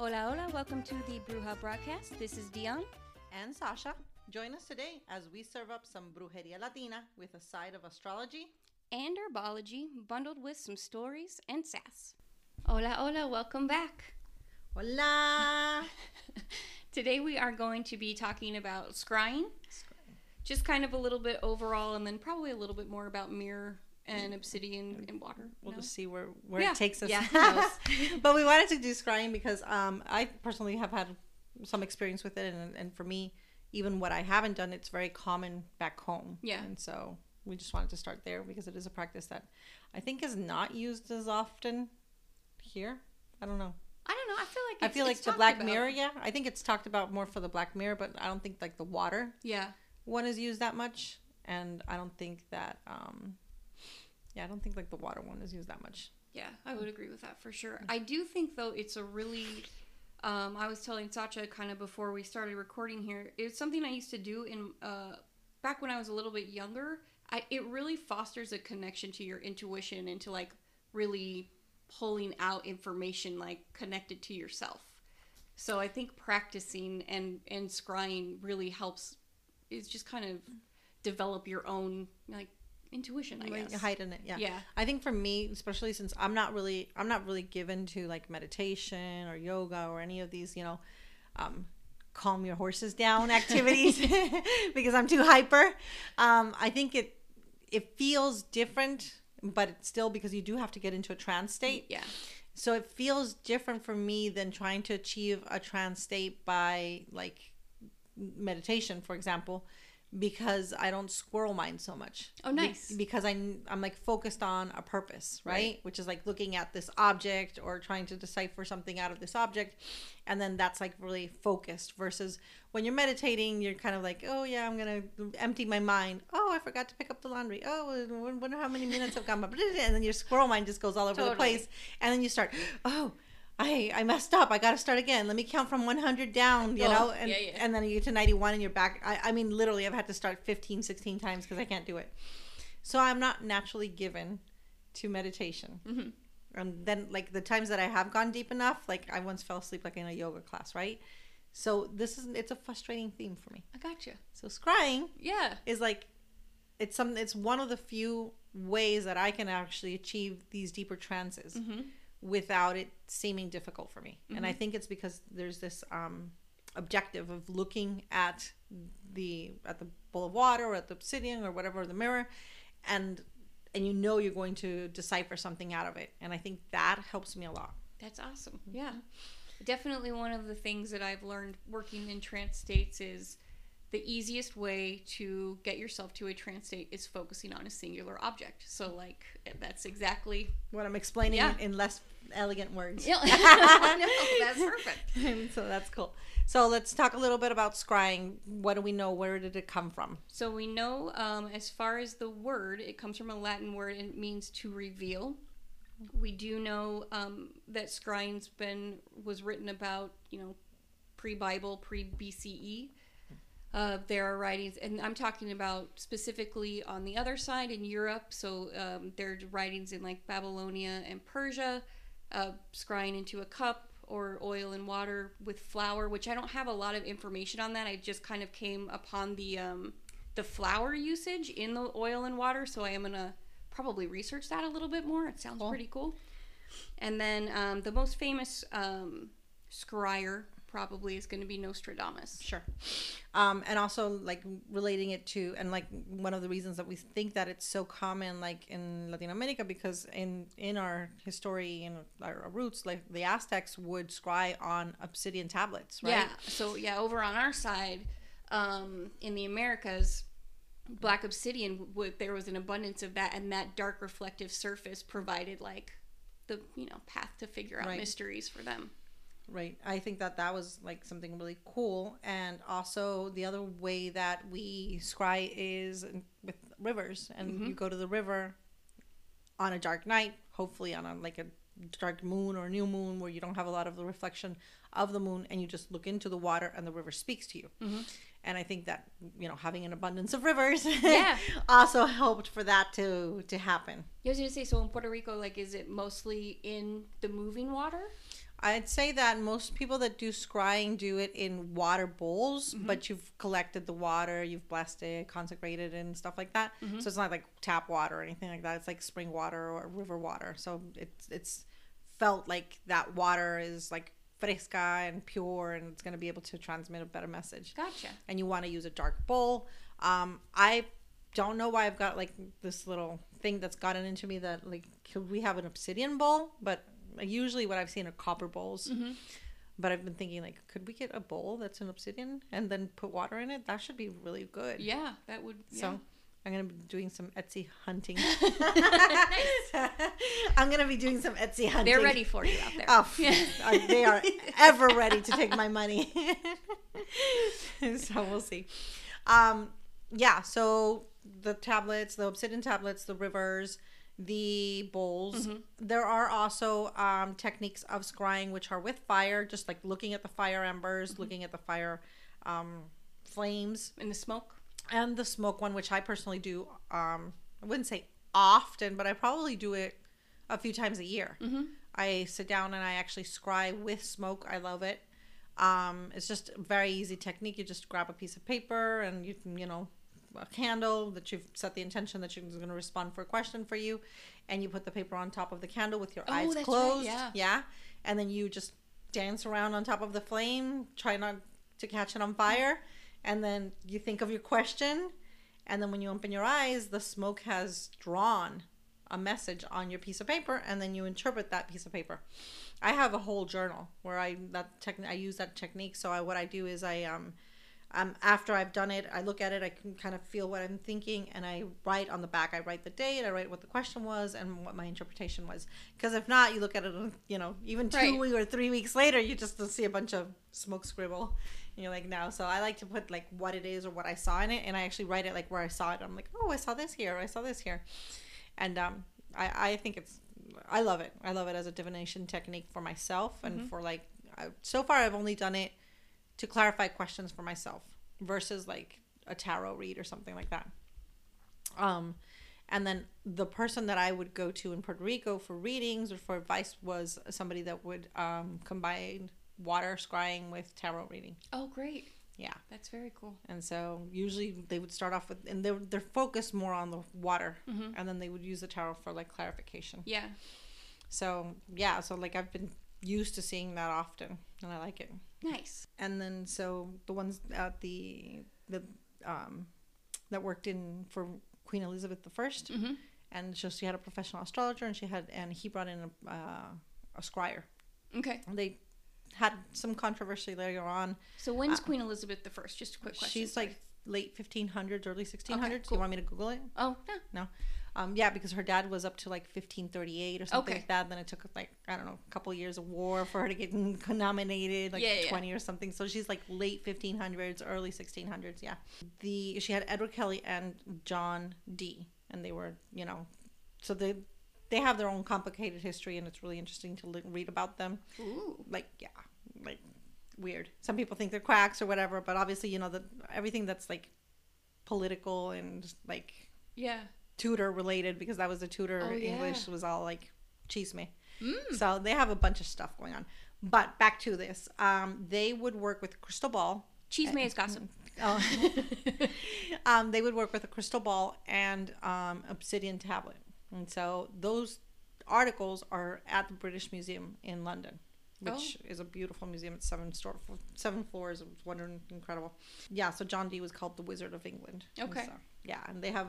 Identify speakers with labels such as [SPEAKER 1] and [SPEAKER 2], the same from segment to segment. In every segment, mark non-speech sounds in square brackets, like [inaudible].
[SPEAKER 1] Hola, hola. Welcome to the Bruja broadcast. This is Dion.
[SPEAKER 2] and Sacha. Join us today as we serve up some brujeria latina with a side of astrology.
[SPEAKER 1] and herbology bundled with some stories and sass. Hola, hola, welcome back.
[SPEAKER 2] Hola! [laughs]
[SPEAKER 1] Today we are going to be talking about scrying, just kind of a little bit overall, and then probably a little bit more about mirror and obsidian and water.
[SPEAKER 2] We'll
[SPEAKER 1] No?
[SPEAKER 2] just see where, where
[SPEAKER 1] Yeah,
[SPEAKER 2] it takes us.
[SPEAKER 1] yeah, [laughs] [laughs] [laughs]
[SPEAKER 2] but we wanted to do scrying because um, I personally have had some experience with it, and, and for me, even what I haven't done, it's very common back home.
[SPEAKER 1] Yeah.
[SPEAKER 2] And so we just wanted to start there because it is a practice that I think is not used as often here. I don't know.
[SPEAKER 1] I don't know. I feel like
[SPEAKER 2] I feel like the Black
[SPEAKER 1] about.
[SPEAKER 2] Mirror, yeah. I think it's talked about more for the Black Mirror, but I don't think like the water
[SPEAKER 1] Yeah,
[SPEAKER 2] one is used that much, and I don't think that. um Yeah, I don't think like the water one is used that much.
[SPEAKER 1] yeah, I would agree with that for sure. I do think though it's a really. Um, I was telling Sacha kind of before we started recording here. It's something I used to do in uh, back when I was a little bit younger. I, it really fosters a connection to your intuition and to like really pulling out information like connected to yourself. So I think practicing and and scrying really helps. Is just kind of develop your own like intuition. I
[SPEAKER 2] Like,
[SPEAKER 1] guess.
[SPEAKER 2] heighten it, yeah.
[SPEAKER 1] Yeah.
[SPEAKER 2] I think for me, especially since I'm not really, I'm not really given to like meditation or yoga or any of these, you know, um, calm your horses down [laughs] activities [laughs] because I'm too hyper. Um, I think it it feels different, but it's still because you do have to get into a trance state.
[SPEAKER 1] Yeah.
[SPEAKER 2] So it feels different for me than trying to achieve a trance state by like meditation, for example, because I don't squirrel mind so much.
[SPEAKER 1] Oh,
[SPEAKER 2] Be-
[SPEAKER 1] nice.
[SPEAKER 2] because I'm I'm like focused on a purpose, right?
[SPEAKER 1] Right.
[SPEAKER 2] Which is like looking at this object or trying to decipher something out of this object, and then that's like really focused. Versus when you're meditating, you're kind of like, oh yeah, I'm gonna empty my mind. Oh, I forgot to pick up the laundry. Oh, I wonder how many minutes I've gone by. [laughs] And then your squirrel mind just goes all over the place, and then you start, oh. I, I messed up. I got to start again. Let me count from 100 down, you
[SPEAKER 1] Oh,
[SPEAKER 2] know? And,
[SPEAKER 1] yeah, yeah.
[SPEAKER 2] and then you get to 91 and you're back. I, I mean, literally, I've had to start 15, 16 times because I can't do it. So I'm not naturally given to meditation.
[SPEAKER 1] Mhm.
[SPEAKER 2] And then, like, the times that I have gone deep enough, like, I once fell asleep, like, in a yoga class, right? So this is, it's a frustrating theme for me.
[SPEAKER 1] I gotcha.
[SPEAKER 2] So scrying
[SPEAKER 1] Yeah.
[SPEAKER 2] is like, it's some, it's one of the few ways that I can actually achieve these deeper trances
[SPEAKER 1] Mm-hmm.
[SPEAKER 2] Without it seeming difficult for me. And I think it's because there's this um, objective of looking at the at the bowl of water or at the obsidian or whatever the mirror, and and you know you're going to decipher something out of it. And I think that helps me a lot.
[SPEAKER 1] That's awesome. Yeah. Definitely one of the things that I've learned working in trance states is the easiest way to get yourself to a trance state is focusing on a singular object. So like that's exactly
[SPEAKER 2] What I'm explaining
[SPEAKER 1] Yeah.
[SPEAKER 2] in less elegant words.
[SPEAKER 1] Yeah. [laughs] [laughs] no, that's perfect. [laughs]
[SPEAKER 2] so that's cool. So let's talk a little bit about scrying. What do we know? Where did it come from?
[SPEAKER 1] So we know um, as far as the word, it comes from a Latin word and it means to reveal. We do know um, that scrying's been was written about, you know, pre-Bible, pre-BCE. Uh, there are writings, and I'm talking about specifically on the other side in Europe. So um, there are writings in like Babylonia and Persia, uh, scrying into a cup or oil and water with flour, which I don't have a lot of information on that. I just kind of came upon the um, the flour usage in the oil and water, so I am gonna probably research that a little bit more. It sounds
[SPEAKER 2] Cool.
[SPEAKER 1] pretty cool. And then um, the most famous um, scryer probably is going to be Nostradamus.
[SPEAKER 2] Sure. Um, and also like relating it to and like one of the reasons that we think that it's so common like in Latin America because in in our history and our roots like the Aztecs would scry on obsidian tablets, right?
[SPEAKER 1] Yeah. So yeah, over on our side, um, in the Americas, black obsidian there was an abundance of that, and that dark reflective surface provided like the you know path to figure out
[SPEAKER 2] Right.
[SPEAKER 1] mysteries for them.
[SPEAKER 2] Right. I think that that was like something really cool. And also the other way that we scry is with rivers. And mm-hmm. you go to the river on a dark night, hopefully on a like a dark moon or new moon where you don't have a lot of the reflection of the moon and you just look into the water and the river speaks to you. Mm-hmm. And I think that, you know, having an abundance of rivers
[SPEAKER 1] Yeah. [laughs]
[SPEAKER 2] also helped for that to to happen.
[SPEAKER 1] I was gonna say, so in Puerto Rico, like, is it mostly in the moving water?
[SPEAKER 2] I'd say that most people that do scrying do it in water bowls, but you've collected the water, you've blessed it, consecrated it, and stuff like that. So it's not like tap water or anything like that. It's like spring water or river water. So it's it's felt like that water is like fresca and pure, and it's gonna be able to transmit a better message
[SPEAKER 1] Gotcha.
[SPEAKER 2] and you want to use a dark bowl. Um, I don't know why I've got like this little thing that's gotten into me that like could we have an obsidian bowl? But usually what I've seen are copper bowls. But I've been thinking like, could we get a bowl that's an obsidian and then put water in it? That should be really good.
[SPEAKER 1] Yeah, that would. Yeah.
[SPEAKER 2] So I'm gonna be doing some Etsy hunting. [laughs] [laughs] I'm gonna be doing some Etsy hunting.
[SPEAKER 1] they're ready for you out there.
[SPEAKER 2] Oh, uh, they are ever ready to take my money. [laughs] so we'll see. Um, yeah. So the tablets, the obsidian tablets, the rivers, the bowls. There are also um, techniques of scrying which are with fire, just like looking at the fire embers, looking at the fire um, flames,
[SPEAKER 1] And the smoke.
[SPEAKER 2] and the smoke one, which I personally do. Um, I wouldn't say often, but I probably do it a few times a year.
[SPEAKER 1] Mm-hmm.
[SPEAKER 2] I sit down and I actually scry with smoke. I love it. Um, it's just a very easy technique. You just grab a piece of paper and you can, you know, candle that you've set the intention that you're going to respond for a question for you, and you put the paper on top of the candle with your
[SPEAKER 1] Oh,
[SPEAKER 2] eyes
[SPEAKER 1] that's right,
[SPEAKER 2] closed.
[SPEAKER 1] yeah.
[SPEAKER 2] yeah, and then you just dance around on top of the flame. Try not to catch it on fire, and then you think of your question, and then when you open your eyes, the smoke has drawn a message on your piece of paper, and then you interpret that piece of paper. I have a whole journal where I that technique I use that technique. So I, what I do is I um um after I've done it, I look at it, I can kind of feel what I'm thinking, and I write on the back. I write the date, I write what the question was, and what my interpretation was. Because if not, you look at it, you know, even two
[SPEAKER 1] Right.
[SPEAKER 2] weeks or three weeks later, you just see a bunch of smoke scribble. And you're like, no. So I like to put like what it is or what I saw in it, and I actually write it like where I saw it. I'm like, oh, I saw this here, I saw this here, and um, I I think it's I love it. I love it as a divination technique for myself and for like I, so far I've only done it to clarify questions for myself versus like a tarot read or something like that. Um and then the person that I would go to in Puerto Rico for readings or for advice was somebody that would um, combine water scrying with tarot reading.
[SPEAKER 1] Oh, great.
[SPEAKER 2] Yeah.
[SPEAKER 1] That's very cool.
[SPEAKER 2] And so usually they would start off with, and they're, they're focused more on the water, and then they would use the tarot for like clarification.
[SPEAKER 1] Yeah.
[SPEAKER 2] So yeah, so like I've been used to seeing that often, and I like it.
[SPEAKER 1] Nice.
[SPEAKER 2] And then so the ones at the the um that worked in for Queen Elizabeth the 1st
[SPEAKER 1] Mm-hmm.
[SPEAKER 2] and so she had a professional astrologer, and she had and he brought in a uh, a scryer.
[SPEAKER 1] Okay.
[SPEAKER 2] And they had some controversy later on.
[SPEAKER 1] So when's Queen Elizabeth the First? Just a quick question.
[SPEAKER 2] Uh, She's like late 1500s, early 1600s. Do
[SPEAKER 1] cool.
[SPEAKER 2] you want me to Google it?
[SPEAKER 1] oh no.
[SPEAKER 2] No. Um, yeah, because her dad was up to like 1538 or something
[SPEAKER 1] Okay.
[SPEAKER 2] like that. Then it took like I don't know a couple years of war for her to get nominated, like
[SPEAKER 1] Yeah, yeah.
[SPEAKER 2] 20 or something. So she's like late 1500s, early 1600s. Yeah. The she had Edward Kelly and John Dee, and they were you know, so they they have their own complicated history, and it's really interesting to li- read about them.
[SPEAKER 1] Ooh.
[SPEAKER 2] Like yeah, like weird. Some people think they're quacks or whatever, but obviously you know that everything that's like political and like
[SPEAKER 1] Yeah.
[SPEAKER 2] Tudor related because that was the Tudor.
[SPEAKER 1] Oh, yeah.
[SPEAKER 2] English was all like chisme.
[SPEAKER 1] Mm.
[SPEAKER 2] So they have a bunch of stuff going on. But back to this, um, they would work with a crystal ball.
[SPEAKER 1] Chisme is gossip. [laughs]
[SPEAKER 2] Oh. [laughs] um, they would work with a crystal ball and um, obsidian tablet. And so those articles are at the British Museum in London, which is a beautiful museum. It's seven store, seven floors. It's wonderful, incredible. Yeah. So John Dee was called the Wizard of England.
[SPEAKER 1] Okay.
[SPEAKER 2] so- yeah, and they have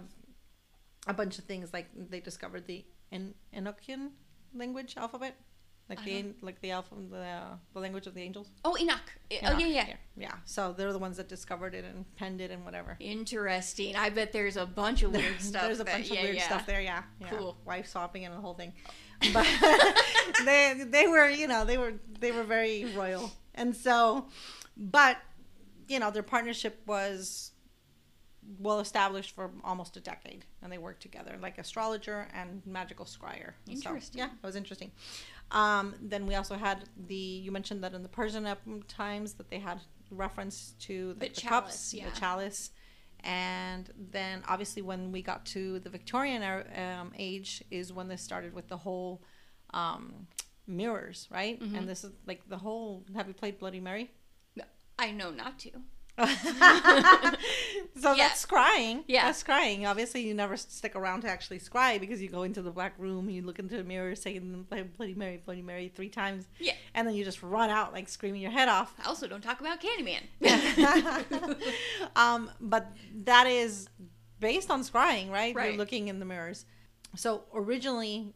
[SPEAKER 2] a bunch of things like they discovered the en- Enochian language alphabet, like the uh-huh. an- like the alpha the, the language of the angels.
[SPEAKER 1] Oh, Enoch. Oh yeah, yeah.
[SPEAKER 2] yeah, yeah. So they're the ones that discovered it and penned it and whatever.
[SPEAKER 1] Interesting. I bet there's a bunch of weird [laughs] stuff.
[SPEAKER 2] There's a
[SPEAKER 1] that-
[SPEAKER 2] bunch
[SPEAKER 1] yeah,
[SPEAKER 2] of weird
[SPEAKER 1] yeah.
[SPEAKER 2] stuff there. Yeah, yeah.
[SPEAKER 1] Cool.
[SPEAKER 2] Wife swapping and the whole thing. But [laughs] they they were you know they were they were very royal and so, but you know their partnership was well established for almost a decade and they worked together like astrologer and magical scryer And so,
[SPEAKER 1] Interesting.
[SPEAKER 2] yeah it was interesting um, then we also had the you mentioned that in the persian times that they had reference to
[SPEAKER 1] The
[SPEAKER 2] the, the
[SPEAKER 1] chalice,
[SPEAKER 2] cups
[SPEAKER 1] yeah.
[SPEAKER 2] the chalice and then obviously when we got to the victorian era- um, age is when this started with the whole um, mirrors, right?
[SPEAKER 1] Mhm.
[SPEAKER 2] And this is like the whole. Have you played Bloody Mary?
[SPEAKER 1] I know not to. [laughs] [laughs] [laughs]
[SPEAKER 2] so
[SPEAKER 1] Yeah.
[SPEAKER 2] that's scrying.
[SPEAKER 1] Yeah.
[SPEAKER 2] That's scrying. Obviously, you never stick around to actually scry because you go into the black room, you look into the mirror, saying Bloody Mary, Bloody Mary three times,
[SPEAKER 1] Yeah.
[SPEAKER 2] and then you just run out like screaming your head off.
[SPEAKER 1] I also don't talk about Candyman. [laughs]
[SPEAKER 2] um, but that is based on scrying, right?
[SPEAKER 1] Right.
[SPEAKER 2] You're looking in the mirrors. So originally,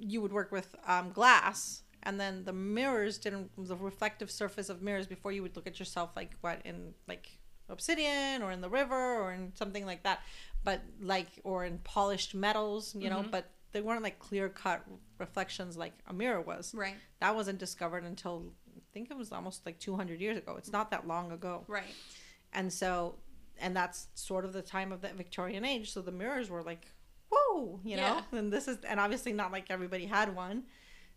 [SPEAKER 2] you would work with um, glass, and then the mirrors didn't the reflective surface of mirrors before you would look at yourself like what in like obsidian or in the river or in something like that, but like or in polished metals, you know,
[SPEAKER 1] Mhm.
[SPEAKER 2] but they weren't like clear cut reflections like a mirror was.
[SPEAKER 1] right.
[SPEAKER 2] That wasn't discovered until I think it was almost like 200 years ago. It's not that long ago
[SPEAKER 1] Right.
[SPEAKER 2] and so and that's sort of the time of the victorian age so the mirrors were like whoa you know
[SPEAKER 1] Yeah.
[SPEAKER 2] and this is and obviously not like everybody had one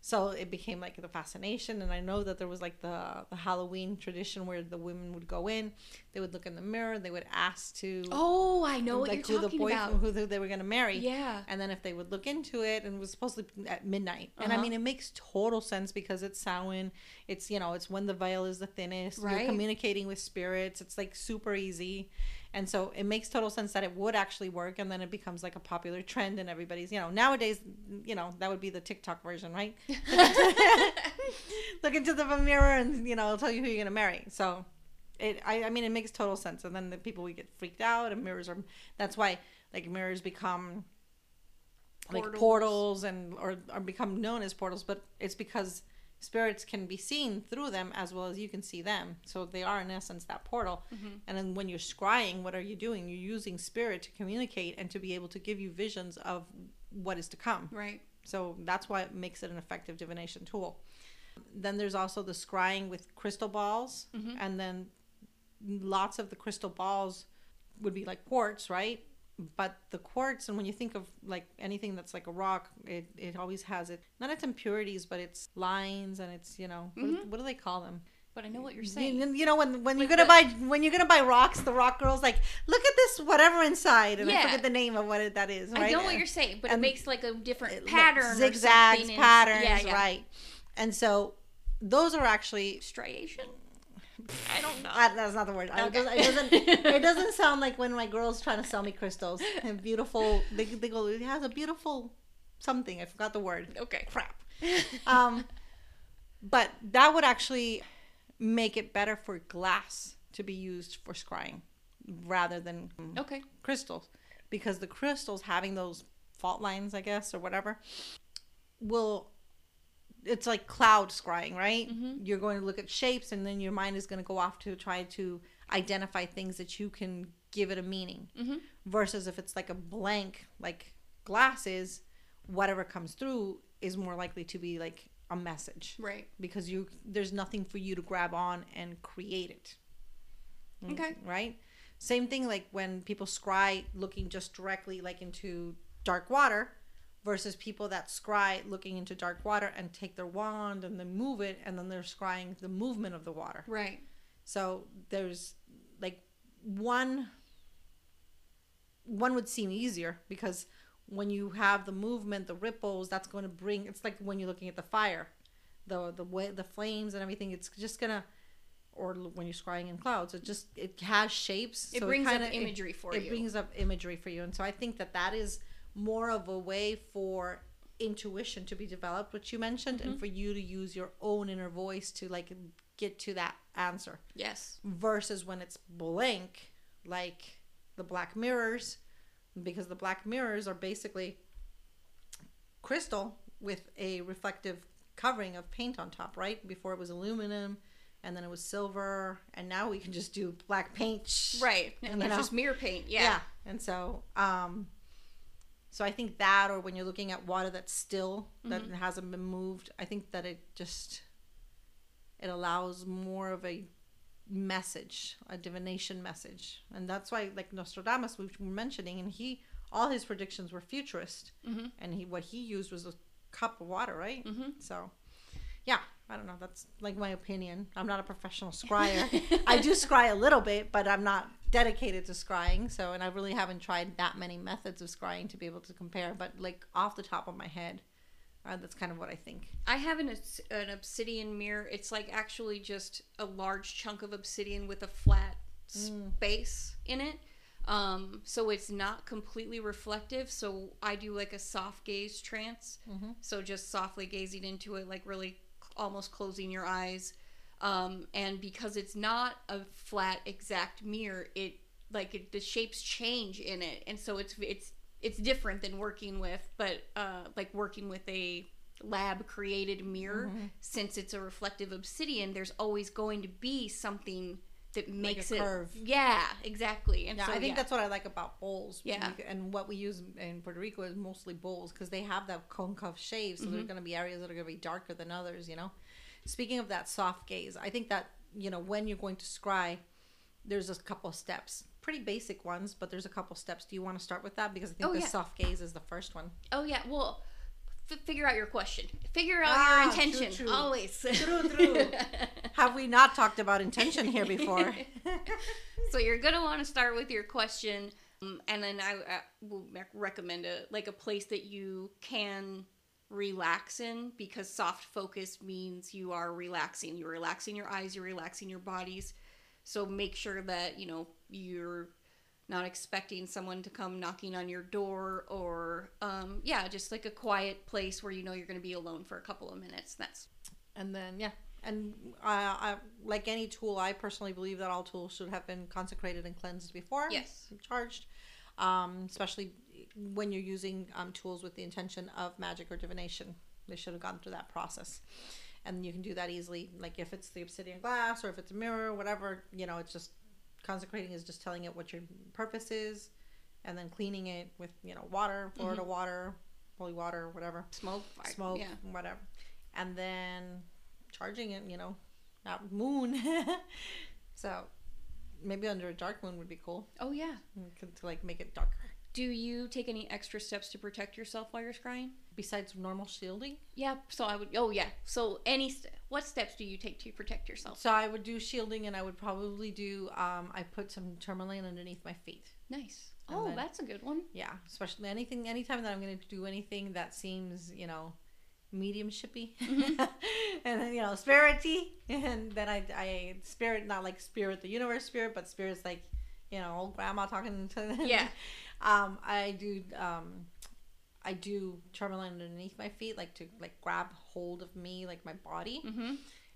[SPEAKER 2] so it became like the fascination and i know that there was like the the halloween tradition where the women would go in they would look in the mirror they would ask to
[SPEAKER 1] Oh, I know what you're
[SPEAKER 2] who the
[SPEAKER 1] talking
[SPEAKER 2] boyfriend
[SPEAKER 1] about.
[SPEAKER 2] who they- were going to marry
[SPEAKER 1] Yeah.
[SPEAKER 2] and then if they would look into it and it was supposed to be at midnight and i
[SPEAKER 1] Uh-huh.
[SPEAKER 2] mean it makes total sense because it's Samhain it's you know it's when the veil is the thinnest
[SPEAKER 1] Right.
[SPEAKER 2] you're communicating with spirits it's like super easy and so it makes total sense that it would actually work and then it becomes like a popular trend and everybody's you know nowadays you know that would be the tiktok version right [laughs] [laughs] look into the mirror and you know it'll tell you who you're going to marry so it I, I mean it makes total sense and then the people would get freaked out and mirrors are that's why like mirrors become like
[SPEAKER 1] Portals.
[SPEAKER 2] portals and or, or become known as portals but it's because spirits can be seen through them as well as you can see them so they are in essence that portal
[SPEAKER 1] Mhm.
[SPEAKER 2] and then when you're scrying what are you doing you're using spirit to communicate and to be able to give you visions of what is to come
[SPEAKER 1] Right.
[SPEAKER 2] so that's why it makes it an effective divination tool. Then there's also the scrying with crystal balls,
[SPEAKER 1] Mhm.
[SPEAKER 2] and then lots of the crystal balls would be like quartz, right? But the quartz, and when you think of like anything that's like a rock, it, it always has it not its impurities, but its lines and it's you know what,
[SPEAKER 1] Mhm.
[SPEAKER 2] what do they call them?
[SPEAKER 1] But I know what you're saying.
[SPEAKER 2] you know when when
[SPEAKER 1] Like
[SPEAKER 2] you're gonna
[SPEAKER 1] the-
[SPEAKER 2] buy when you're gonna buy rocks, the rock girl's like, look at this whatever inside, and I
[SPEAKER 1] Yeah.
[SPEAKER 2] forget the name of what it, that is. Right?
[SPEAKER 1] I know what you're saying, but it makes like a different pattern,
[SPEAKER 2] zigzags,
[SPEAKER 1] and-
[SPEAKER 2] patterns,
[SPEAKER 1] yeah, yeah.
[SPEAKER 2] right? And so those are actually
[SPEAKER 1] Striation. I don't know.
[SPEAKER 2] uh, that's not the word. I- It,
[SPEAKER 1] Okay.
[SPEAKER 2] doesn't, it doesn't. It doesn't [laughs] sound like when my girls trying to sell me crystals and beautiful. They, they go. It has a beautiful something. I forgot the word.
[SPEAKER 1] okay.
[SPEAKER 2] Crap. [laughs] Um, but that would actually make it better for glass to be used for scrying rather than
[SPEAKER 1] Okay.
[SPEAKER 2] crystals because the crystals having those fault lines, I guess, or whatever, will it's like cloud scrying, right?
[SPEAKER 1] Mhm.
[SPEAKER 2] You're going to look at shapes and then your mind is going to go off to try to identify things that you can give it a meaning.
[SPEAKER 1] Mhm.
[SPEAKER 2] Versus if it's like a blank, like glasses, whatever comes through is more likely to be like a message
[SPEAKER 1] Right.
[SPEAKER 2] because you there's nothing for you to grab on and create it. Mm,
[SPEAKER 1] Okay.
[SPEAKER 2] Right? Same thing like when people scry looking just directly like into dark water versus people that scry looking into dark water and take their wand and then move it and then they're scrying the movement of the water.
[SPEAKER 1] Right.
[SPEAKER 2] So there's like one one would seem easier because when you have the movement, the ripples, that's going to bring it's like when you're looking at the fire. The the way the flames and everything, it's just gonna or when you're scrying in clouds, it just it has shapes.
[SPEAKER 1] It
[SPEAKER 2] so
[SPEAKER 1] brings
[SPEAKER 2] kinda-
[SPEAKER 1] up
[SPEAKER 2] it-
[SPEAKER 1] imagery for
[SPEAKER 2] it
[SPEAKER 1] you.
[SPEAKER 2] It brings up imagery for you and so i think that that is more of a way for intuition to be developed which you mentioned
[SPEAKER 1] Mm-hmm.
[SPEAKER 2] and for you to use your own inner voice to like get to that answer
[SPEAKER 1] yes.
[SPEAKER 2] versus when it's blank like the black mirrors because the black mirrors are basically crystal with a reflective covering of paint on top right before it was aluminum and then it was silver and now we can just do black paint
[SPEAKER 1] Right. And
[SPEAKER 2] know?
[SPEAKER 1] just mirror paint. Yeah.
[SPEAKER 2] yeah. And so, um, so I think that, or when you're looking at water that's still that
[SPEAKER 1] Mm-hmm.
[SPEAKER 2] hasn't been moved, I think that it just it allows more of a message, a divination message, and that's why, like Nostradamus, we were mentioning, and he all his predictions were futurist,
[SPEAKER 1] Mm-hmm.
[SPEAKER 2] and he what he used was a cup of water, right?
[SPEAKER 1] Mm-hmm.
[SPEAKER 2] So, yeah, I don't know. That's like my opinion. I'm not a professional scryer. I do [laughs] scry a little bit, but I'm not dedicated to scrying. So, and I really haven't tried that many methods of scrying to be able to compare. But like off the top of my head, Uh, that's kind of what I think.
[SPEAKER 1] I have an, an obsidian mirror. It's like actually just a large chunk of obsidian with a flat space in it. Um, so it's not completely reflective. So I do like a soft gaze trance. So just softly gazing into it, like really almost closing your eyes. Um, and because it's not a flat exact mirror, it like it, the shapes change in it, and so it's it's it's different than working with, but uh, like working with a lab created mirror. Since it's a reflective obsidian, there's always going to be something that makes it
[SPEAKER 2] curve.
[SPEAKER 1] Yeah, exactly. And
[SPEAKER 2] Yeah,
[SPEAKER 1] so
[SPEAKER 2] I think
[SPEAKER 1] yeah.
[SPEAKER 2] that's what I like about bowls.
[SPEAKER 1] Yeah.
[SPEAKER 2] And what we use in Puerto Rico is mostly bowls because they have that concave shape. So
[SPEAKER 1] Mm-hmm.
[SPEAKER 2] there's going to be areas that are going to be darker than others, you know? Speaking of that soft gaze, I think that, you know, when you're going to scry, there's a couple of steps. Pretty basic ones, but there's a couple steps. Do you want to start with that? Because I think
[SPEAKER 1] Oh,
[SPEAKER 2] the
[SPEAKER 1] yeah.
[SPEAKER 2] soft gaze is the first one.
[SPEAKER 1] Oh yeah, well, f- figure out your question. Figure out
[SPEAKER 2] Ah,
[SPEAKER 1] your intention
[SPEAKER 2] true.
[SPEAKER 1] always.
[SPEAKER 2] True, true. [laughs] Have we not talked about intention here before? [laughs]
[SPEAKER 1] so you're gonna want to start with your question, um, and then I, I will recommend a like a place that you can relax in because soft focus means you are relaxing. You're relaxing your eyes. You're relaxing your bodies. So make sure that you know you're not expecting someone to come knocking on your door or um, yeah just like a quiet place where you know you're going to be alone for a couple of minutes. That's
[SPEAKER 2] and then yeah. And uh, I, like any tool i personally believe that all tools should have been consecrated and cleansed before
[SPEAKER 1] Yes.
[SPEAKER 2] charged um, especially when you're using um, tools with the intention of magic or divination. They should have gone through that process. And you can do that easily like if it's the obsidian glass or if it's a mirror whatever you know it's just consecrating is just telling it what your purpose is and then cleaning it with you know water florida mm-hmm. water holy water whatever
[SPEAKER 1] smoke fire,
[SPEAKER 2] smoke,
[SPEAKER 1] yeah
[SPEAKER 2] whatever, and then charging it. You know, not moon. [laughs] so maybe under a dark moon would be cool
[SPEAKER 1] oh yeah mm,
[SPEAKER 2] to, to like make it darker.
[SPEAKER 1] Do you take any extra steps to protect yourself while you're scrying?
[SPEAKER 2] Besides normal shielding,
[SPEAKER 1] Yeah. So I would. Oh yeah. So any st- what steps do you take to protect yourself?
[SPEAKER 2] so I would do shielding, and I would probably do. Um, I put some tourmaline underneath my feet.
[SPEAKER 1] Nice.
[SPEAKER 2] And
[SPEAKER 1] Oh,
[SPEAKER 2] then-
[SPEAKER 1] that's a good one.
[SPEAKER 2] Yeah, especially anything, anytime that I'm going to do anything that seems, you know, medium shippy, [laughs] and then you know, spirity, and then I, I spirit not like spirit the universe spirit, but spirits like, you know, old grandma talking to them.
[SPEAKER 1] Yeah. [laughs]
[SPEAKER 2] Um, I do, um, I do tourmaline underneath my feet, like to like grab hold of me, like my body,
[SPEAKER 1] Mm-hmm.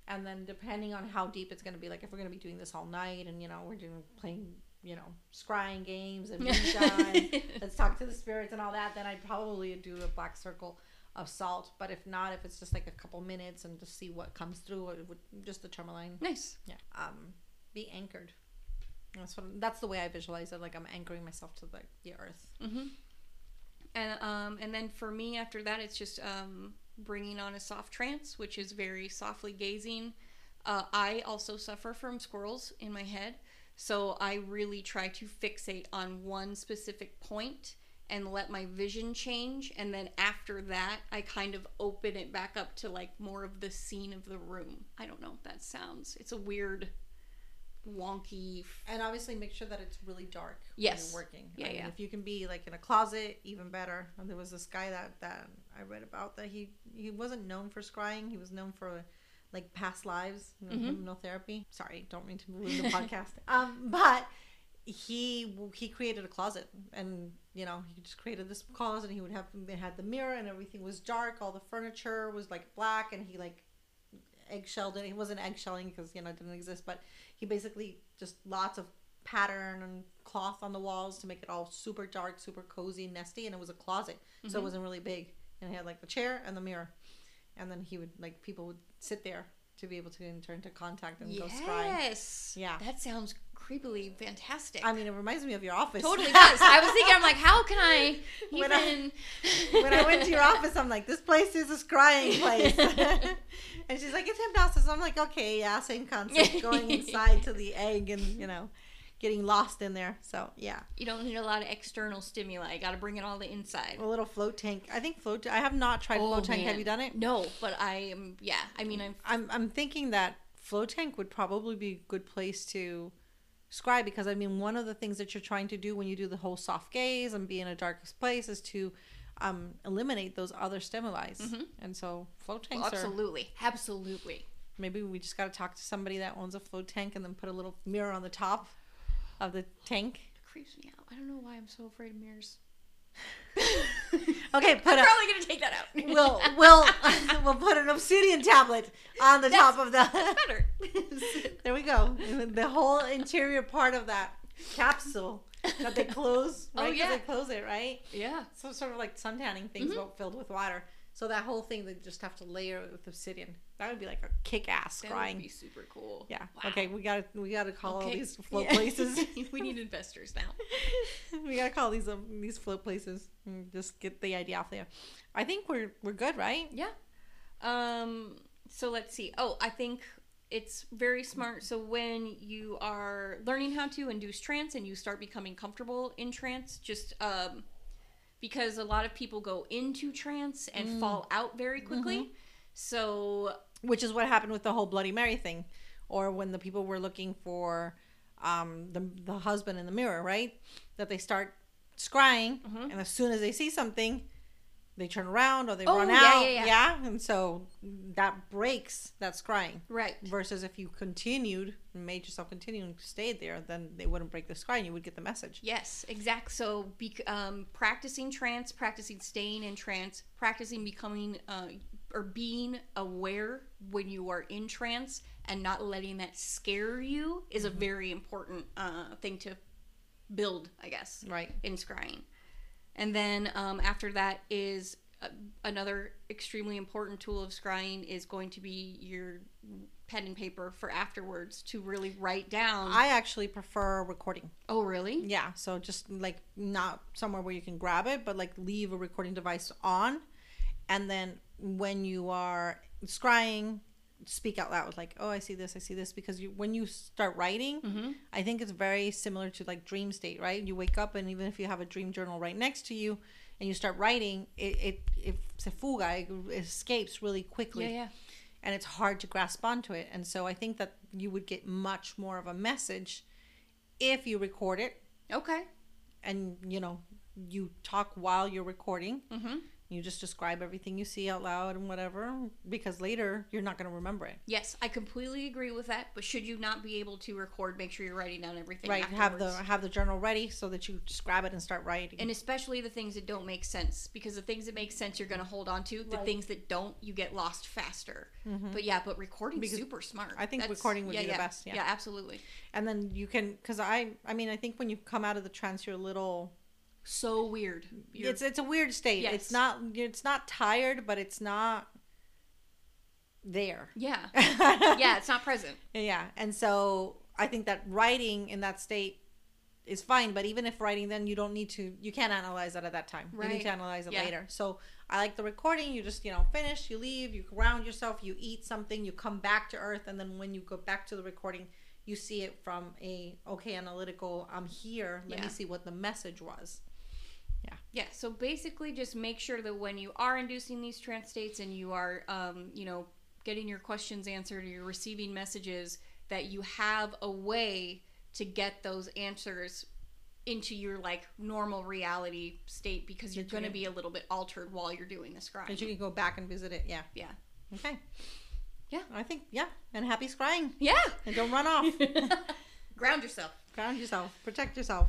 [SPEAKER 2] and then depending on how deep it's going to be, like if we're going to be doing this all night, and you know, we're doing playing. You know, scrying games [laughs] and let's talk to the spirits and all that, then I'd probably do a black circle of salt. But if not, if it's just like a couple minutes and just see what comes through, it would just the tourmaline.
[SPEAKER 1] Nice.
[SPEAKER 2] Yeah. Um, be anchored. That's what. That's the way I visualize it. Like I'm anchoring myself to the the earth.
[SPEAKER 1] Mm-hmm. And um, and then for me after that, it's just um, bringing on a soft trance, which is very softly gazing. Uh, I also suffer from squirrels in my head, so I really try to fixate on one specific point and let my vision change. And then after that, I kind of open it back up to like more of the scene of the room. I don't know if that sounds. It's a weird, wonky.
[SPEAKER 2] And obviously, make sure that it's really dark.
[SPEAKER 1] Yes.
[SPEAKER 2] When you're working.
[SPEAKER 1] Yeah,
[SPEAKER 2] I mean,
[SPEAKER 1] yeah.
[SPEAKER 2] If you can be like in a closet, even better. And there was this guy that that I read about that he he wasn't known for scrying. He was known for like past lives,
[SPEAKER 1] Mm-hmm.
[SPEAKER 2] hypnotherapy. Sorry, don't mean to ruin the podcast. [laughs] Um, but he he created a closet and you know he just created this closet and he would have it had the mirror and everything was dark all the furniture was like black and he like eggshelled it he wasn't eggshelling because you know it didn't exist but he basically just lots of pattern and cloth on the walls to make it all super dark super cozy nesty and it was a closet. So it mm-hmm. wasn't really big. And he had like the chair and the mirror. And then he would like people would sit there to be able to enter into contact and go scry.
[SPEAKER 1] Yes.
[SPEAKER 2] Yeah.
[SPEAKER 1] That sounds creepily fantastic.
[SPEAKER 2] I mean, it reminds me of your office.
[SPEAKER 1] totally [laughs] does. I was thinking, I'm like, how can I even?
[SPEAKER 2] When I- [laughs] when I went to your office, I'm like, this place is a scrying place. [laughs] and she's like, it's hypnosis. I'm like, okay, yeah, same concept. Going inside to the egg and, you know, getting lost in there. So, yeah.
[SPEAKER 1] you don't need a lot of external stimuli. You got to bring it all the inside.
[SPEAKER 2] A little float tank. I think float, I have not tried oh, float tank. Have you done it?
[SPEAKER 1] No, but I am. Yeah, I mean, I'm.
[SPEAKER 2] I'm, I'm thinking that float tank would probably be a good place to because I mean one of the things that you're trying to do when you do the whole soft gaze and be in a darkest place is to um, eliminate those other stimuli.
[SPEAKER 1] Mhm.
[SPEAKER 2] And so float
[SPEAKER 1] Well,
[SPEAKER 2] tanks are
[SPEAKER 1] absolutely, absolutely.
[SPEAKER 2] maybe we just got to talk to somebody that owns a float tank and then put a little mirror on the top of the tank.
[SPEAKER 1] It creeps me out. I don't know why I'm so afraid of mirrors.
[SPEAKER 2] Okay, put
[SPEAKER 1] I'm
[SPEAKER 2] a
[SPEAKER 1] probably gonna take that out.
[SPEAKER 2] we'll [laughs] we'll [laughs] we'll put an obsidian tablet on the top of the. [laughs]
[SPEAKER 1] better.
[SPEAKER 2] There we go. The whole interior part of that capsule that they close, Right? Oh,
[SPEAKER 1] yeah.
[SPEAKER 2] they close it, right?
[SPEAKER 1] yeah.
[SPEAKER 2] some sort of like sun tanning things,
[SPEAKER 1] Mhm.
[SPEAKER 2] but filled with water. So that whole thing, they just have to layer it with obsidian. That would be like a kick-ass
[SPEAKER 1] That
[SPEAKER 2] scrying.
[SPEAKER 1] would be super cool.
[SPEAKER 2] Yeah.
[SPEAKER 1] Wow.
[SPEAKER 2] Okay, we got to we got to call all these [laughs] float
[SPEAKER 1] Yeah.
[SPEAKER 2] places. [laughs]
[SPEAKER 1] we need investors now. [laughs]
[SPEAKER 2] we got to call these um, these float places and just get the idea off there. I think we're we're good, right?
[SPEAKER 1] Yeah. Um. So let's see. Oh, I think it's very smart. So when you are learning how to induce trance and you start becoming comfortable in trance, just um, because a lot of people go into trance and
[SPEAKER 2] Mm.
[SPEAKER 1] fall out very quickly.
[SPEAKER 2] Mm-hmm.
[SPEAKER 1] So
[SPEAKER 2] Which is what happened with the whole Bloody Mary thing, or when the people were looking for um, the the husband in the mirror, right? That they start scrying,
[SPEAKER 1] Mhm.
[SPEAKER 2] and as soon as they see something, they turn around or they
[SPEAKER 1] Oh,
[SPEAKER 2] run
[SPEAKER 1] yeah,
[SPEAKER 2] out.
[SPEAKER 1] yeah, yeah.
[SPEAKER 2] and so that breaks that scrying.
[SPEAKER 1] right.
[SPEAKER 2] Versus if you continued, and made yourself continue and stayed there, then they wouldn't break the scry, and you would get the message.
[SPEAKER 1] Yes, exact. So, be, um, practicing trance, practicing staying in trance, practicing becoming uh, or being aware when you are in trance and not letting that scare you is a very important uh, thing to build, I guess,
[SPEAKER 2] Right.
[SPEAKER 1] in scrying. And then um, after that is uh, another extremely important tool of scrying is going to be your pen and paper for afterwards to really write down.
[SPEAKER 2] I actually prefer recording.
[SPEAKER 1] oh, really?
[SPEAKER 2] Yeah, so just like not somewhere where you can grab it, but like leave a recording device on, and then when you are scrying, speak out loud like, "Oh, I see this, I see this," because you when you start writing,
[SPEAKER 1] Mm-hmm.
[SPEAKER 2] I think it's very similar to like dream state, right? You wake up and even if you have a dream journal right next to you, and you start writing, it it it se fuga, it escapes really quickly
[SPEAKER 1] Yeah, yeah.
[SPEAKER 2] and it's hard to grasp onto it. And so I think that you would get much more of a message if you record it
[SPEAKER 1] Okay.
[SPEAKER 2] and you know you talk while you're recording.
[SPEAKER 1] Mm-hmm.
[SPEAKER 2] You just describe everything you see out loud and whatever because later you're not going to remember it.
[SPEAKER 1] Yes, I completely agree with that. But should you not be able to record, make sure you're writing down everything.
[SPEAKER 2] Right, have the have the journal ready so that you just grab it and start writing.
[SPEAKER 1] and especially the things that don't make sense because the things that make sense you're going to hold on to. The
[SPEAKER 2] Right.
[SPEAKER 1] things that don't, you get lost faster.
[SPEAKER 2] Mhm.
[SPEAKER 1] But yeah, but recording
[SPEAKER 2] Because
[SPEAKER 1] super smart.
[SPEAKER 2] I think
[SPEAKER 1] That's-
[SPEAKER 2] recording would
[SPEAKER 1] yeah,
[SPEAKER 2] be the best, yeah.
[SPEAKER 1] yeah, absolutely.
[SPEAKER 2] and then you can cuz I I mean I think when you come out of the trance you're a little
[SPEAKER 1] So weird. You're,
[SPEAKER 2] it's it's a weird state.
[SPEAKER 1] Yes.
[SPEAKER 2] It's not it's not tired but it's not there.
[SPEAKER 1] yeah, [laughs] yeah, it's not present.
[SPEAKER 2] Yeah, and so I think that writing in that state is fine, but even if writing, then you don't need to. You can't analyze that at that time. You need to analyze it
[SPEAKER 1] Yeah.
[SPEAKER 2] later. So I like the recording. You just you know finish, you leave, you ground yourself, you eat something, you come back to earth, and then when you go back to the recording, you see it from a okay analytical. I'm here. Let
[SPEAKER 1] Yeah.
[SPEAKER 2] me see what the message was.
[SPEAKER 1] Yeah, Yeah. so basically just make sure that when you are inducing these trance states and you are, um, you know, getting your questions answered or you're receiving messages, that you have a way to get those answers into your like normal reality state because you're going to be a little bit altered while you're doing the
[SPEAKER 2] That
[SPEAKER 1] scrying.
[SPEAKER 2] you can go back and visit it. Yeah.
[SPEAKER 1] Yeah.
[SPEAKER 2] Okay.
[SPEAKER 1] Yeah.
[SPEAKER 2] I think yeah, and happy scrying,
[SPEAKER 1] Yeah.
[SPEAKER 2] and don't run off. [laughs]
[SPEAKER 1] Ground yourself.
[SPEAKER 2] ground yourself protect yourself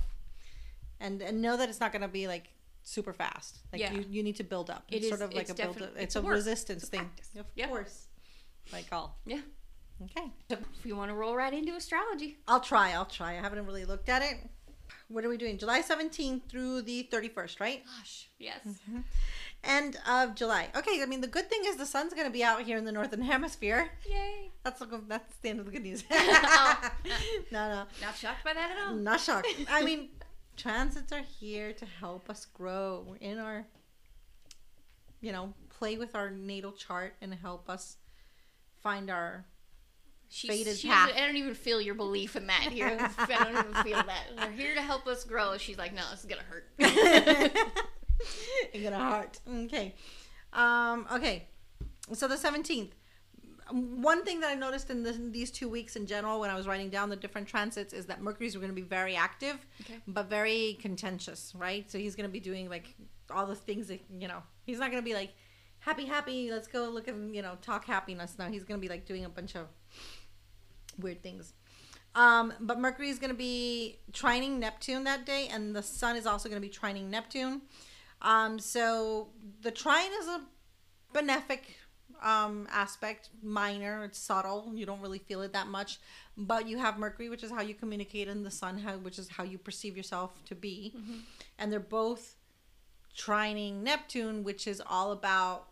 [SPEAKER 2] and and know that it's not going to be like super fast. Like
[SPEAKER 1] Yeah.
[SPEAKER 2] you, you need to build up.
[SPEAKER 1] It
[SPEAKER 2] it's sort
[SPEAKER 1] is-
[SPEAKER 2] of like a build
[SPEAKER 1] definite-
[SPEAKER 2] it's,
[SPEAKER 1] it's
[SPEAKER 2] a
[SPEAKER 1] work.
[SPEAKER 2] resistance
[SPEAKER 1] It's a
[SPEAKER 2] thing. of course. Like all.
[SPEAKER 1] Yeah.
[SPEAKER 2] okay.
[SPEAKER 1] So if you want to roll right into astrology.
[SPEAKER 2] i'll try i'll try. I haven't really looked at it. What are we doing? July 17th through the 31st right?
[SPEAKER 1] Gosh, yes. Mm-hmm.
[SPEAKER 2] end of july. Okay i mean the good thing is the sun's going to be out here in the northern [laughs] hemisphere.
[SPEAKER 1] Yay.
[SPEAKER 2] that's the, that's the end of the good news. [laughs]
[SPEAKER 1] Oh. [laughs]
[SPEAKER 2] no no.
[SPEAKER 1] Not shocked by that at all.
[SPEAKER 2] Not shocked. I mean, transits are here to help us grow We're in our, you know, play with our natal chart and help us find our.
[SPEAKER 1] She's,
[SPEAKER 2] Faded
[SPEAKER 1] she
[SPEAKER 2] path.
[SPEAKER 1] I don't even feel your belief in that here. [laughs] I don't even feel that. They're here to help us grow. She's like, no, this is gonna hurt. [laughs] [laughs]
[SPEAKER 2] I'm gonna hurt. Okay. Um, okay. So the 17th. One thing that I noticed in, this, in these two weeks in general, when I was writing down the different transits, is that Mercury's going to be very active,
[SPEAKER 1] Okay.
[SPEAKER 2] but very contentious, right? So he's going to be doing like all the things that you know. He's not gonna be like happy, happy. Let's go look and you know talk happiness. Now he's gonna be like doing a bunch of weird things. Um, but Mercury is going to be trining Neptune that day, and the Sun is also going to be trining Neptune. Um, so the trine is a benefic um, aspect, minor, it's subtle. You don't really feel it that much. But you have Mercury, which is how you communicate, and the Sun, how, which is how you perceive yourself to be.
[SPEAKER 1] Mm-hmm.
[SPEAKER 2] And they're both trining Neptune, which is all about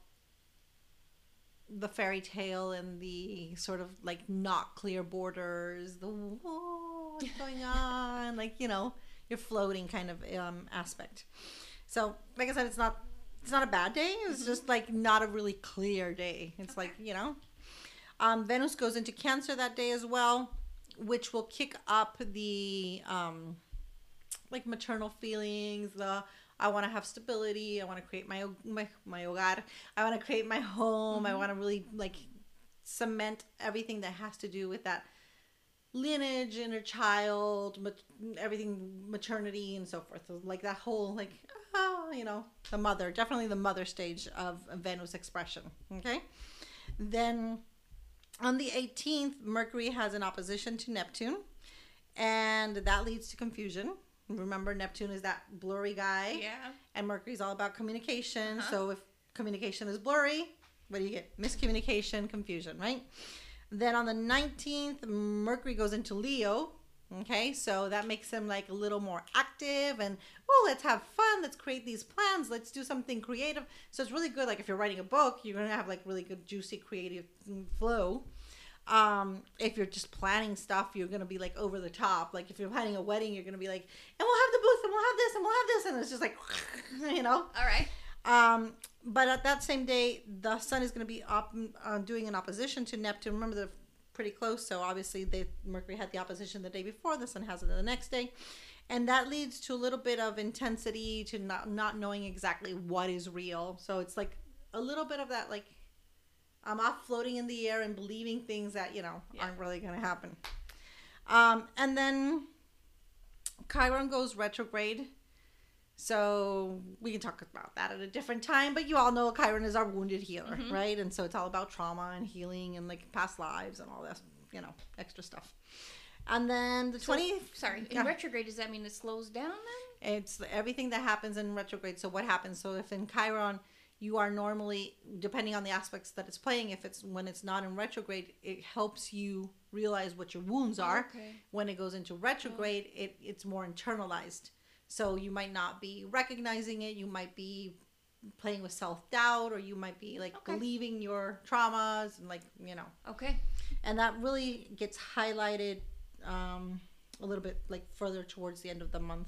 [SPEAKER 2] the fairy tale and the sort of like not clear borders, the what's [laughs] going on, like you know, you're floating kind of um, aspect. So, like I said, it's not it's not a bad day. It's just like not a really clear day. It's like you know, um, Venus goes into Cancer that day as well, which will kick up the um, like maternal feelings, the I want to have stability. I want to create my my my hogar. I want to create my home. I want to really like cement everything that has to do with that lineage, inner child, mat- everything, maternity, and so forth. So, like that whole like ah, you know, the mother, definitely the mother stage of Venus expression. Okay, then on the 18th, Mercury has an opposition to Neptune, and that leads to confusion. Remember, Neptune is that blurry guy,
[SPEAKER 1] Yeah.
[SPEAKER 2] and Mercury's all about communication.
[SPEAKER 1] Uh-huh.
[SPEAKER 2] So if communication is blurry, what do you get? Miscommunication, confusion, right? Then on the 19th, Mercury goes into Leo. Okay, so that makes them like a little more active and oh, let's have fun, let's create these plans, let's do something creative. So it's really good. Like if you're writing a book, you're gonna have like really good, juicy, creative flow. Um, if you're just planning stuff, you're gonna be like over the top. Like if you're planning a wedding, you're gonna be like, and we'll have the booth, and we'll have this, and we'll have this, and it's just like, [laughs] you know.
[SPEAKER 1] All right.
[SPEAKER 2] Um, but at that same day, the Sun is going to be op- uh, doing an opposition to Neptune. Remember, they're pretty close, so obviously, they Mercury had the opposition the day before. The Sun has it the next day, and that leads to a little bit of intensity to not not knowing exactly what is real. So it's like a little bit of that, like I'm off floating in the air and believing things that you know
[SPEAKER 1] Yeah.
[SPEAKER 2] aren't really going to happen. Um, and then Chiron goes retrograde. So we can talk about that at a different time, but you all know Chiron is our wounded healer,
[SPEAKER 1] Mhm.
[SPEAKER 2] right? And so it's all about trauma and healing and like past lives and all that, you know, extra stuff. And then the
[SPEAKER 1] So-
[SPEAKER 2] 20
[SPEAKER 1] Sorry. In
[SPEAKER 2] Yeah.
[SPEAKER 1] retrograde, does that mean it slows down then?
[SPEAKER 2] it's everything that happens in retrograde. So what happens? So if in Chiron you are normally depending on the aspects that it's playing, if it's when it's not in retrograde, it helps you realize what your wounds are.
[SPEAKER 1] Okay.
[SPEAKER 2] When it goes into retrograde, it, it's more internalized. So you might not be recognizing it, you might be playing with self doubt, or you might be like
[SPEAKER 1] Okay.
[SPEAKER 2] believing your traumas and like, you know.
[SPEAKER 1] Okay.
[SPEAKER 2] and that really gets highlighted um, a little bit like further towards the end of the month.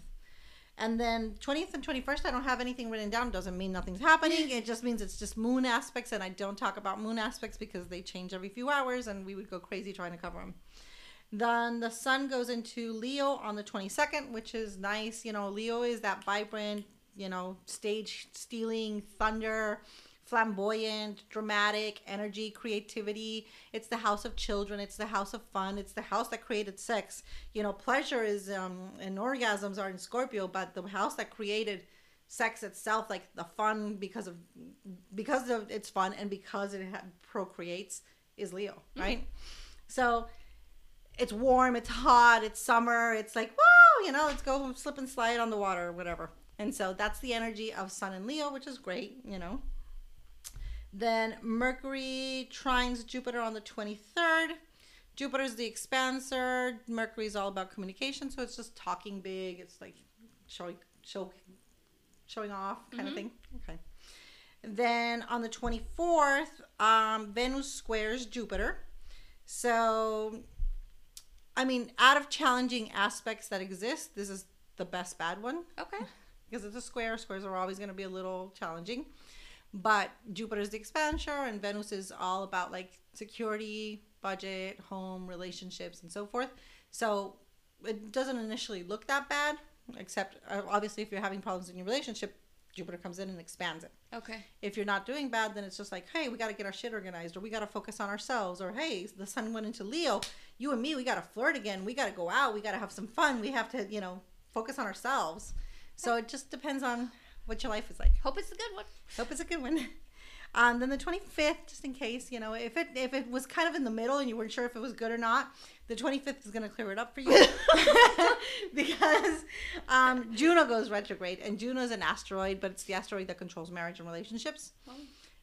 [SPEAKER 2] And then 20th and 21st i don't have anything written down. Doesn't mean nothing's happening. It just means it's just moon aspects and i don't talk about moon aspects because they change every few hours and we would go crazy trying to cover them then the sun goes into leo on the 22nd which is nice you know leo is that vibrant you know stage stealing thunder flamboyant, dramatic, energy, creativity. It's the house of children. It's the house of fun. It's the house that created sex. You know, pleasure is um, and orgasms are in Scorpio, but the house that created sex itself, like the fun because of because of it's fun and because it procreates, is Leo, right? So it's warm, it's hot, it's summer. It's like whoa, you know, let's go slip and slide on the water or whatever. And so that's the energy of Sun and Leo, which is great, you know. Then Mercury trines Jupiter on the 23rd. Jupiter's the expanser. Mercury's all about communication, so it's just talking big. It's like showing show showing off kind of
[SPEAKER 1] Mhm.
[SPEAKER 2] thing. Okay. Then on the 24th, um, Venus squares Jupiter. So, I mean, out of challenging aspects that exist, this is the best bad one
[SPEAKER 1] Okay. [laughs]
[SPEAKER 2] because it's a square. Squares are always going to be a little challenging. But Jupiter's the expansor, and Venus is all about like security, budget, home, relationships, and so forth. So it doesn't initially look that bad, except uh, obviously if you're having problems in your relationship, Jupiter comes in and expands it.
[SPEAKER 1] Okay.
[SPEAKER 2] If you're not doing bad, then it's just like, hey, we got to get our shit organized, or we got to focus on ourselves, or hey, the sun went into Leo. You and me, we got to flirt again. We got to go out. We got to have some fun. We have to, you know, focus on ourselves. So it just depends on what your life is like.
[SPEAKER 1] Hope it's a good one.
[SPEAKER 2] Hope it's a good one. [laughs] Um, then the 25th, just in case, you know, if it if it was kind of in the middle and you weren't sure if it was good or not, the 25th is going to clear it up for you [laughs] [laughs] because um, Juno goes retrograde, and Juno is an asteroid, but it's the asteroid that controls marriage and relationships.
[SPEAKER 1] Oh.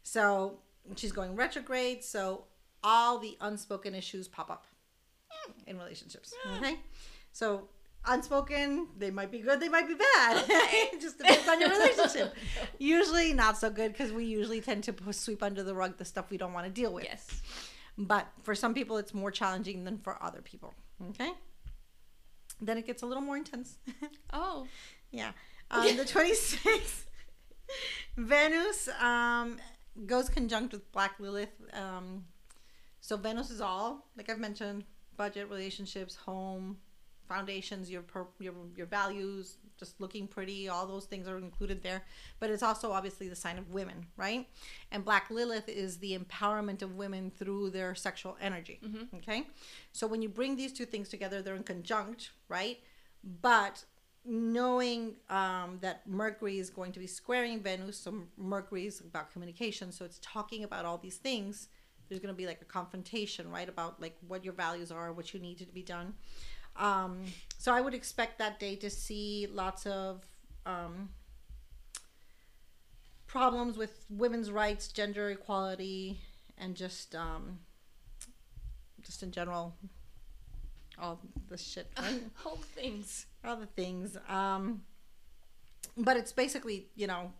[SPEAKER 2] So she's going retrograde, so all the unspoken issues pop up in relationships. Okay, so unspoken, they might be good, they might be bad. it [laughs] just depends on your relationship. [laughs] Usually not so good because we usually tend to sweep under the rug the stuff we don't want to deal with.
[SPEAKER 1] Yes.
[SPEAKER 2] But for some people, it's more challenging than for other people. Okay. Then it gets a little more intense. [laughs]
[SPEAKER 1] Oh.
[SPEAKER 2] yeah. Um, the 26th, Venus um, goes conjunct with Black Lilith. Um, so Venus is all, like I've mentioned, budget, relationships, home, foundations, your per, your your values, just looking pretty, all those things are included there. But it's also obviously the sign of women, right? And Black Lilith is the empowerment of women through their sexual energy. Okay, so when you bring these two things together, they're in conjunct, right? But knowing um, that Mercury is going to be squaring Venus, so Mercury is about communication, so it's talking about all these things. There's going to be like a confrontation, right, about like what your values are, what you need to be done. Um, so I would expect that day to see lots of um, problems with women's rights, gender equality, and just um, just in general, all the shit, [laughs] right?
[SPEAKER 1] Whole things.
[SPEAKER 2] all the things. Um, but it's basically, you know,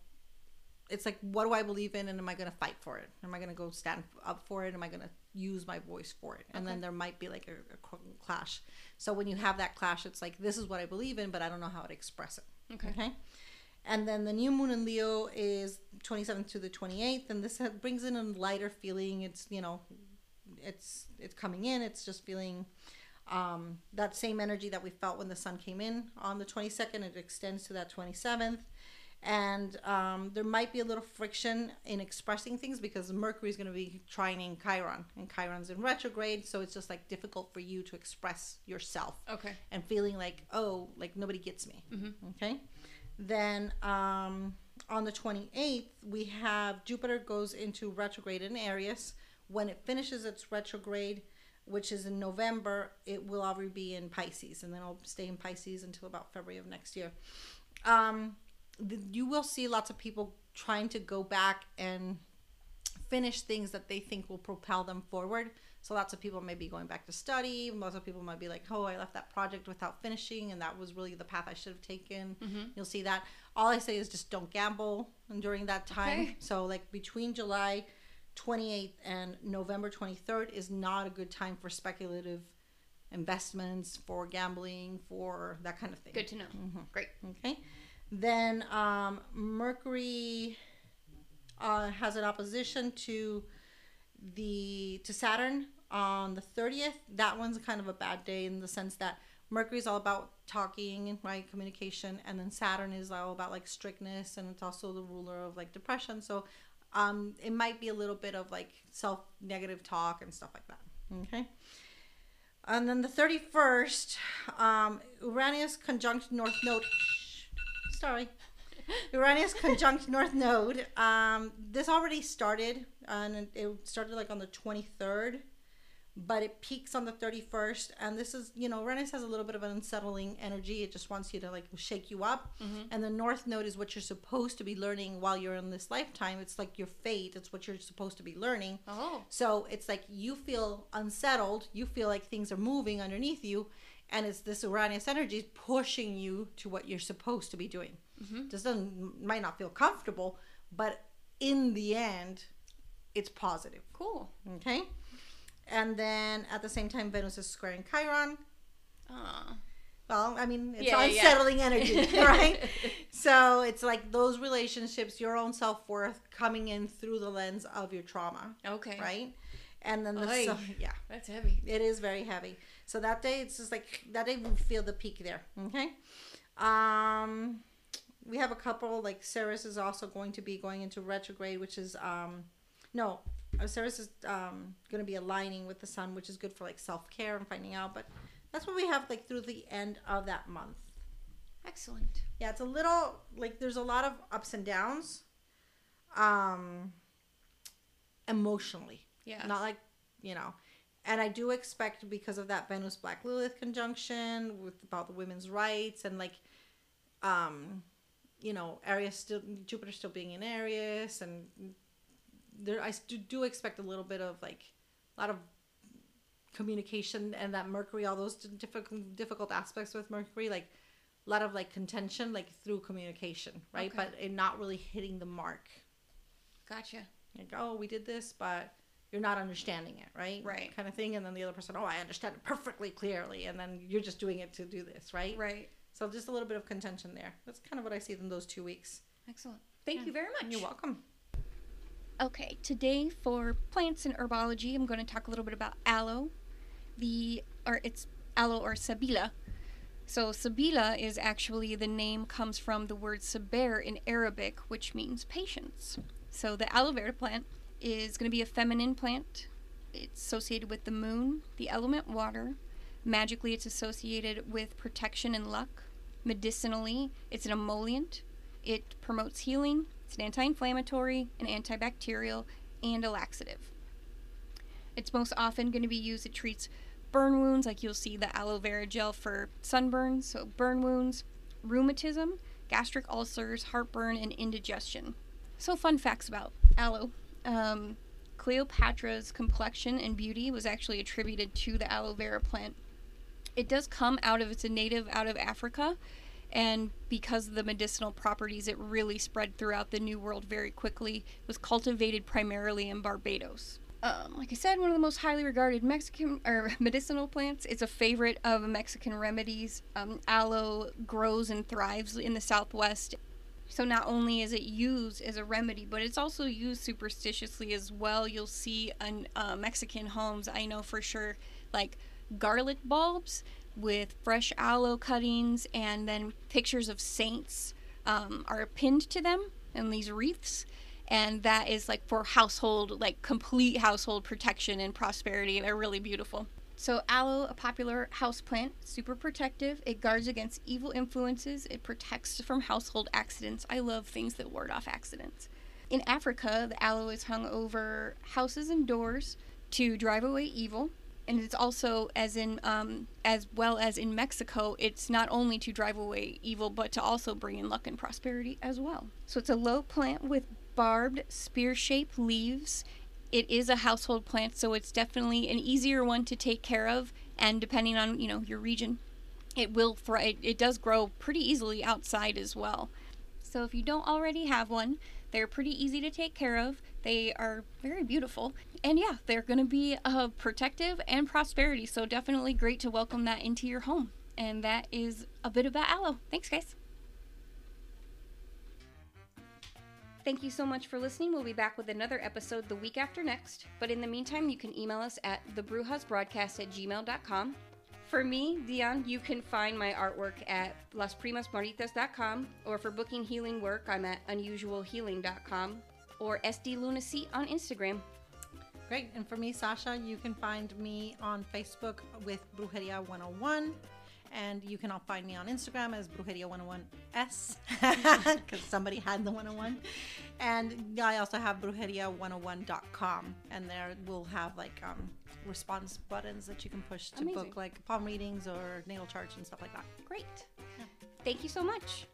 [SPEAKER 2] it's like, what do I believe in, and am I going to fight for it? Am I going to go stand up for it? Am I going to use my voice for it? And then there might be like a, a clash. So when you have that clash, it's like, this is what I believe in, but I don't know how to express it.
[SPEAKER 1] Okay.
[SPEAKER 2] Okay. And then the new moon in Leo is 27th to the 28th, and this [laughs] brings in a lighter feeling. It's you know, it's it's coming in. It's just feeling um, that same energy that we felt when the sun came in on the 22nd. It extends to that 27th, and um, there might be a little friction in expressing things because Mercury is going to be trining Chiron, and Chiron's in retrograde, so it's just like difficult for you to express yourself.
[SPEAKER 1] Okay.
[SPEAKER 2] and feeling like oh like nobody gets me. Okay? Then um, on the 28th we have jupiter goes into retrograde in aries. When it finishes its retrograde which is in november it will already be in pisces and then it'll stay in pisces until about february of next year. Um, you will see lots of people trying to go back and finish things that they think will propel them forward. So lots of people may be going back to study. Lots of people might be like, "Oh, I left that project without finishing, and that was really the path I should have taken." Mm-hmm. You'll see that. All I say is just don't gamble during that time.
[SPEAKER 1] Okay.
[SPEAKER 2] So like between July 28th and November 23rd is not a good time for speculative investments, for gambling, for that kind of thing.
[SPEAKER 1] Good to know. Mm-hmm. Great.
[SPEAKER 2] Okay. Then um, Mercury uh, has an opposition to the to Saturn on the 30th. That one's kind of a bad day in the sense that Mercury's all about talking, right, communication, and then Saturn is all about like strictness, and it's also the ruler of like depression. So um, it might be a little bit of like self negative talk and stuff like that. Okay. And then the 31st, um, Uranus conjunct North Node. Sorry. Uranus conjunct North Node. Um, this already started, and it- started like on the 23rd, but it peaks on the 31st. And this is, you know, Uranus has a little bit of an unsettling energy. It just wants you to like shake you up. And the North Node is what you're supposed to be learning while you're in this lifetime. It's like your fate, it's what you're supposed to be learning.
[SPEAKER 1] Oh.
[SPEAKER 2] So it's like you feel unsettled, you feel like things are moving underneath you, and it's this Uranus energy pushing you to what you're supposed to be doing. Just doesn't might not feel comfortable, but in the end, it's positive.
[SPEAKER 1] Cool.
[SPEAKER 2] Okay, and then at the same time, Venus is squaring Chiron.
[SPEAKER 1] Ah.
[SPEAKER 2] Well, I mean, it's
[SPEAKER 1] Yeah, yeah, yeah.
[SPEAKER 2] unsettling energy, [laughs] right? [laughs] so it's like those relationships, your own self worth coming in through the lens of your trauma,
[SPEAKER 1] Okay.
[SPEAKER 2] right? And then the
[SPEAKER 1] Oy.
[SPEAKER 2] so, yeah,
[SPEAKER 1] That's heavy.
[SPEAKER 2] it is very heavy. So that day, it's just like that day we feel the peak there. Okay. Um, we have a couple like Ceres is also going to be going into retrograde, which is um, no, uh, Ceres is um going to be aligning with the sun, which is good for like self care and finding out. But that's what we have like through the end of that month.
[SPEAKER 1] Excellent.
[SPEAKER 2] Yeah, it's a little like there's a lot of ups and downs. Um emotionally.
[SPEAKER 1] Yeah.
[SPEAKER 2] Not like, you know. And I do expect because of that Venus Black Lilith conjunction with about the women's rights and like um you know, Aries still Jupiter still being in Aries and there I do, do expect a little bit of like a lot of communication and that Mercury all those difficult difficult aspects with Mercury like a lot of like contention like through communication, right?
[SPEAKER 1] Okay.
[SPEAKER 2] But it not really hitting the mark.
[SPEAKER 1] Gotcha.
[SPEAKER 2] Like, oh, we did this, but you're not understanding it, right?
[SPEAKER 1] Right.
[SPEAKER 2] Kind of thing. And then the other person, oh, I understand it perfectly clearly. And then you're just doing it to do this, right?
[SPEAKER 1] Right.
[SPEAKER 2] So just a little bit of contention there. That's kind of what I see in those two weeks.
[SPEAKER 1] Excellent. Thank
[SPEAKER 2] Yeah.
[SPEAKER 1] you very much.
[SPEAKER 2] You're welcome.
[SPEAKER 1] Okay, today for plants and herbology, I'm going to talk a little bit about aloe. The or it's aloe or sabila. So sabila is actually the name comes from the word saber in Arabic, which means patience. So the aloe vera plant is going to be a feminine plant. It's associated with the moon, the element water. Magically, it's associated with protection and luck. Medicinally, it's an emollient. It promotes healing. It's an anti-inflammatory, an antibacterial, and a laxative. It's most often going to be used. It treats burn wounds, like you'll see the aloe vera gel for sunburns, so burn wounds, rheumatism, gastric ulcers, heartburn, and indigestion. So, fun facts about aloe. Um, Cleopatra's complexion and beauty was actually attributed to the aloe vera plant. It does come out of, it's a native out of Africa, and because of the medicinal properties, it really spread throughout the New World very quickly. It was cultivated primarily in Barbados. Um, like I said, one of the most highly regarded Mexican or [laughs] medicinal plants. It's a favorite of Mexican remedies. Um, aloe grows and thrives in the Southwest. So not only is it used as a remedy, but it's also used superstitiously as well. You'll see in uh, Mexican homes, I know for sure, like garlic bulbs with fresh aloe cuttings, and then pictures of saints um, are pinned to them in these wreaths. And that is like for household, like complete household protection and prosperity. They're really beautiful. So, aloe, a popular houseplant, super protective. It guards against evil influences. It protects from household accidents. I love things that ward off accidents. In Africa, the aloe is hung over houses and doors to drive away evil. And it's also, as in, um, as well as in Mexico, it's not only to drive away evil, but to also bring in luck and prosperity as well. So it's a low plant with barbed spear-shaped leaves it is a household plant, so it's definitely an easier one to take care of. And depending on you know your region, it will thrive. It does grow pretty easily outside as well. So if you don't already have one, they're pretty easy to take care of. They are very beautiful, and yeah, they're going to be uh, protective and prosperity. So definitely great to welcome that into your home. And that is a bit about aloe. Thanks, guys. Thank you so much for listening. We'll be back with another episode the week after next. But in the meantime, you can email us at thebrujasbroadcast at gmail.com. For me, Dion, you can find my artwork at lasprimasmaritas.com, or for booking healing work, I'm at unusualhealing.com, or sdlunacy on Instagram.
[SPEAKER 2] Great. And for me, Sacha, you can find me on Facebook with Brujeria 101. And you can all find me on Instagram as Brujeria101S because [laughs] [laughs] somebody had the 101. And I also have Brujeria101.com. And there we'll have like um, response buttons that you can push to
[SPEAKER 1] Amazing.
[SPEAKER 2] book like palm readings or natal charts and stuff like that.
[SPEAKER 1] Great. Thank you so much.